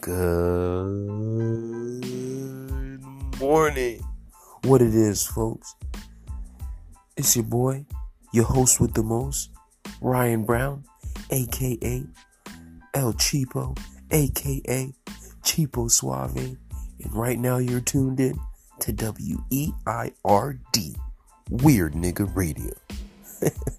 Good morning. What it is, folks. It's your boy, your host with the most, Ryan Brown, aka El Cheapo, aka Cheapo Suave. And right now you're tuned in to W E I R D, Weird Nigga Radio.